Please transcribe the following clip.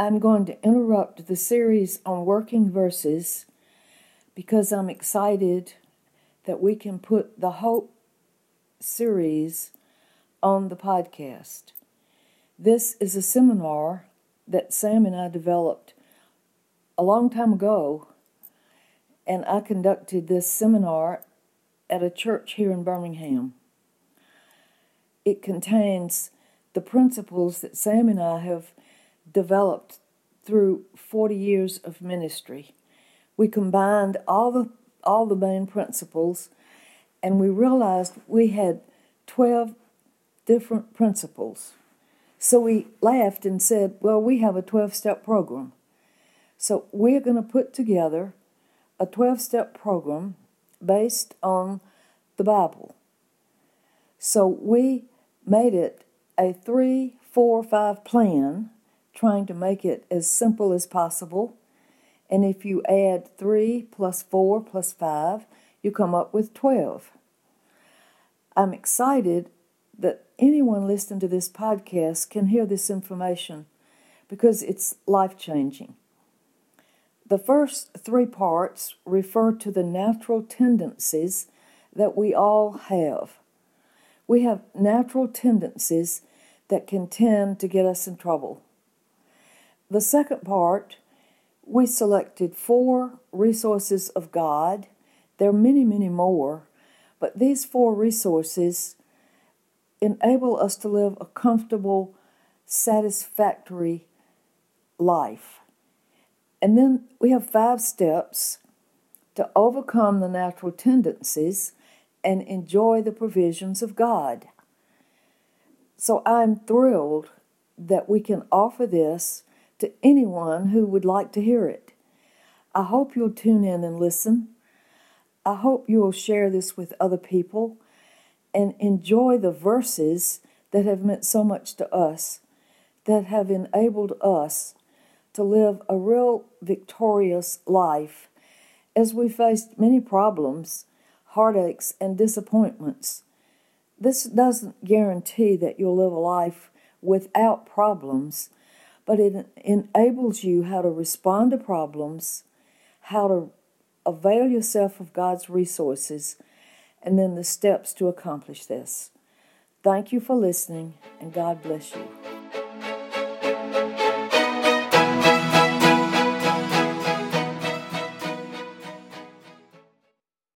I'm going to interrupt the series on working verses because I'm excited that we can put the Hope series on the podcast. This is a seminar that Sam and I developed a long time ago, and I conducted this seminar at a church here in Birmingham. It contains the principles that Sam and I have developed through 40 years of ministry. We combined all the all the main principles and we realized we had 12 different principles. So we laughed and said, "Well, we have a 12-step program." So we're going to put together a 12-step program based on the Bible. So we made it a three, four, five plan trying to make it as simple as possible. And if you add 3 plus 4 plus 5, you come up with 12. I'm excited that anyone listening to this podcast can hear this information because it's life changing. The first three parts refer to the natural tendencies that we all have. We have natural tendencies that can tend to get us in trouble. The second part, we selected four resources of God. There are many, many more, but these four resources enable us to live a comfortable, satisfactory life. And then we have five steps to overcome the natural tendencies and enjoy the provisions of God. So I'm thrilled that we can offer this to anyone who would like to hear it. I hope you'll tune in and listen. I hope you will share this with other people and enjoy the verses that have meant so much to us, that have enabled us to live a real victorious life as we faced many problems, heartaches, and disappointments. This doesn't guarantee that you'll live a life without problems but it enables you how to respond to problems, how to avail yourself of God's resources, and then the steps to accomplish this. Thank you for listening, and God bless you.